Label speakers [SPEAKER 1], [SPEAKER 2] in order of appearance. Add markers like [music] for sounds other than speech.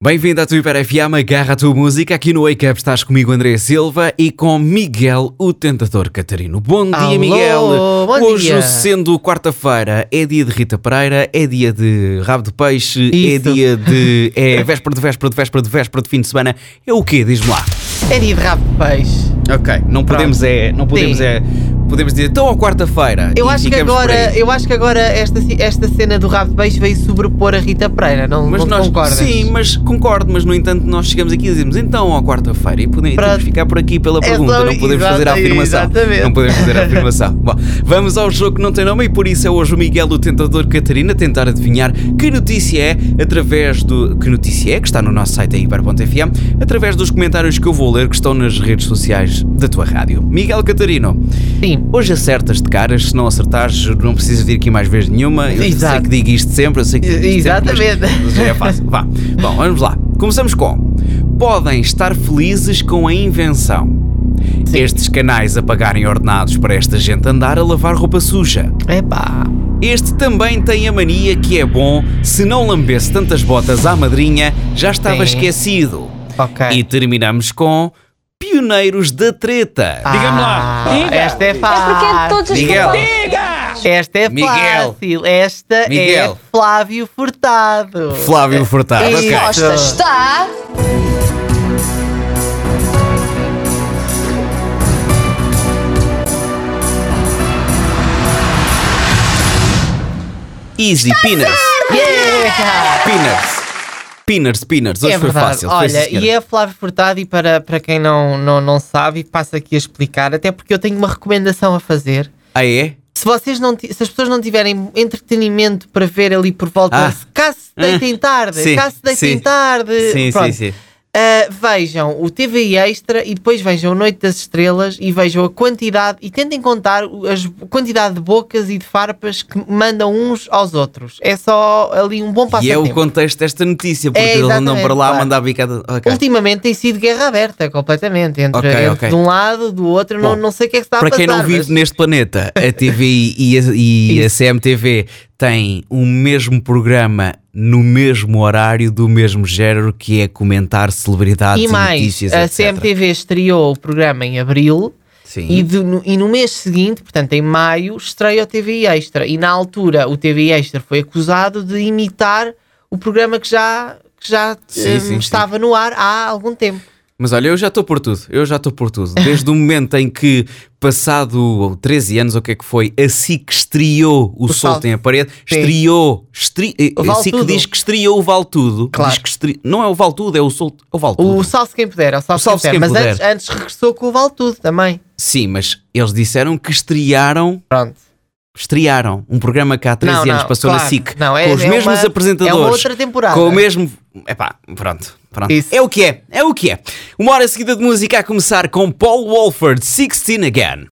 [SPEAKER 1] Bem-vindo à tua Hiper FM, agarra a tua música. Aqui no Wake Up estás comigo, André Silva, e com Miguel, o tentador Catarino. Bom dia,
[SPEAKER 2] Alô,
[SPEAKER 1] Miguel.
[SPEAKER 2] bom
[SPEAKER 1] Hoje,
[SPEAKER 2] dia.
[SPEAKER 1] sendo quarta-feira, é dia de Rita Pereira, é dia de rabo de peixe, é
[SPEAKER 2] Isso.
[SPEAKER 1] dia de. [laughs] é véspera de véspera de véspera de véspera de fim de semana. É o quê? Diz-me lá.
[SPEAKER 2] É dia de rabo de peixe.
[SPEAKER 1] Ok, não podemos é. Não podemos
[SPEAKER 2] Sim.
[SPEAKER 1] é. Podemos dizer, então, à quarta-feira.
[SPEAKER 2] Eu acho que agora, eu acho que agora esta, esta cena do rabo de peixe veio sobrepor a Rita Pereira, não,
[SPEAKER 1] Mas
[SPEAKER 2] não
[SPEAKER 1] nós,
[SPEAKER 2] concordas?
[SPEAKER 1] sim, mas concordo, mas no entanto nós chegamos aqui e dizemos então à quarta-feira e podemos que ficar por aqui pela
[SPEAKER 2] É
[SPEAKER 1] pergunta,
[SPEAKER 2] só-
[SPEAKER 1] não podemos
[SPEAKER 2] exato,
[SPEAKER 1] fazer a afirmação.
[SPEAKER 2] exatamente.
[SPEAKER 1] Não podemos fazer a afirmação. [laughs] Bom, vamos ao jogo que não tem nome e por isso é hoje o Miguel, o tentador Catarina, tentar adivinhar que notícia é através do. Que notícia é? Que está no nosso site aí, hiper.fm, através dos comentários que eu vou ler que estão nas redes sociais da tua rádio. Miguel Catarino,
[SPEAKER 2] Sim.
[SPEAKER 1] Hoje acertas de caras, se não acertares, não precisas vir aqui mais vezes nenhuma. Eu sei
[SPEAKER 2] Exato.
[SPEAKER 1] que digo isto sempre, eu sei que digo isto sempre, mas-
[SPEAKER 2] Exatamente.
[SPEAKER 1] mas é fácil. Vá. Bom, vamos lá. Começamos com: podem estar felizes com a invenção. Estes canais a pagarem ordenados para esta gente andar a lavar roupa suja.
[SPEAKER 2] Epá.
[SPEAKER 1] Este também tem a mania que é bom, se não lambesse tantas botas à madrinha, já estava
[SPEAKER 2] Sim.
[SPEAKER 1] esquecido.
[SPEAKER 2] Ok.
[SPEAKER 1] E terminamos com Pioneiros da Treta.
[SPEAKER 2] Diga-me lá. Esta é
[SPEAKER 3] É porque
[SPEAKER 2] fácil.
[SPEAKER 3] todos os
[SPEAKER 1] Miguel.
[SPEAKER 3] culpados-
[SPEAKER 2] Esta é
[SPEAKER 1] Miguel.
[SPEAKER 2] fácil. Esta
[SPEAKER 1] Miguel.
[SPEAKER 2] é Flávio Furtado.
[SPEAKER 1] Flávio Furtado.
[SPEAKER 2] Isso.
[SPEAKER 1] ok.
[SPEAKER 3] Resposta está.
[SPEAKER 1] Easy, Pinners.
[SPEAKER 2] Yeah!
[SPEAKER 1] Pinners. Pinners, Pinners. Hoje
[SPEAKER 2] é
[SPEAKER 1] foi
[SPEAKER 2] verdade.
[SPEAKER 1] fácil. foi,
[SPEAKER 2] Olha,
[SPEAKER 1] senhora.
[SPEAKER 2] e é Flávio Furtado, e para, para quem não, não, não sabe, passo aqui a explicar, até porque eu tenho uma recomendação a fazer.
[SPEAKER 1] Ah, é?
[SPEAKER 2] Se vocês não se as pessoas não tiverem entretenimento para ver ali por volta,
[SPEAKER 1] Ah.
[SPEAKER 2] se caso se deitem tarde,
[SPEAKER 1] Sim,
[SPEAKER 2] caso se deitem
[SPEAKER 1] sim.
[SPEAKER 2] tarde,
[SPEAKER 1] Sim,
[SPEAKER 2] pronto,
[SPEAKER 1] sim, sim.
[SPEAKER 2] Ah, vejam o TV Extra e depois vejam a Noite das Estrelas e vejam a quantidade e tentem contar a quantidade de bocas e de farpas que mandam uns aos outros. É só ali um bom
[SPEAKER 1] E é o contexto desta notícia, porque
[SPEAKER 2] É,
[SPEAKER 1] eles andam para lá a
[SPEAKER 2] claro.
[SPEAKER 1] mandar bicada. Ok.
[SPEAKER 2] Ultimamente tem sido guerra aberta completamente entre,
[SPEAKER 1] Ok,
[SPEAKER 2] entre
[SPEAKER 1] ok.
[SPEAKER 2] de um lado, do outro, não,
[SPEAKER 1] Bom,
[SPEAKER 2] não sei o que é que está
[SPEAKER 1] Para
[SPEAKER 2] a passar.
[SPEAKER 1] quem não vive
[SPEAKER 2] mas-
[SPEAKER 1] neste planeta, a TVI e a, e a. CMTV têm o mesmo programa no mesmo horário do mesmo género que é comentar celebridades e,
[SPEAKER 2] E mais,
[SPEAKER 1] notícias,
[SPEAKER 2] a
[SPEAKER 1] etc.
[SPEAKER 2] CMTV estreou o programa em abril
[SPEAKER 1] Sim.
[SPEAKER 2] e, no, e no mês seguinte, portanto em maio, estreia o TV Extra. E na altura o TV Extra foi acusado de imitar o programa que já, que já
[SPEAKER 1] Sim,
[SPEAKER 2] hum,
[SPEAKER 1] sim, sim.
[SPEAKER 2] estava no ar há algum tempo.
[SPEAKER 1] Mas olha, eu já estou por tudo, eu já estou por tudo. Desde o momento em que, passado 13 anos, ou o que é que foi, a SIC estreou o,
[SPEAKER 2] O
[SPEAKER 1] Sol tem a parede,
[SPEAKER 2] Sim.
[SPEAKER 1] estreou, estri,
[SPEAKER 2] O
[SPEAKER 1] a SIC
[SPEAKER 2] Tudo.
[SPEAKER 1] diz que estreou o Vale Tudo.
[SPEAKER 2] Claro.
[SPEAKER 1] Diz que estre- Não é o Vale Tudo, é o Sol, é o Vale Tudo.
[SPEAKER 2] O Salve Quem Puder, é o Salve,
[SPEAKER 1] Salve-se
[SPEAKER 2] Quem
[SPEAKER 1] Quem
[SPEAKER 2] Puder. Mas antes, antes regressou com o Vale Tudo também.
[SPEAKER 1] Sim, mas eles disseram que estrearam estrearam um programa que há 13
[SPEAKER 2] Não,
[SPEAKER 1] anos
[SPEAKER 2] não,
[SPEAKER 1] passou na
[SPEAKER 2] claro.
[SPEAKER 1] SIC
[SPEAKER 2] Não, é-
[SPEAKER 1] com os
[SPEAKER 2] é
[SPEAKER 1] mesmos
[SPEAKER 2] uma-
[SPEAKER 1] apresentadores.
[SPEAKER 2] é uma outra temporada.
[SPEAKER 1] Com o mesmo. Epá, pronto, pronto.
[SPEAKER 2] Isso.
[SPEAKER 1] É o que é, é o que é. Uma hora seguida de música a começar com Paul Walford, 16 Again.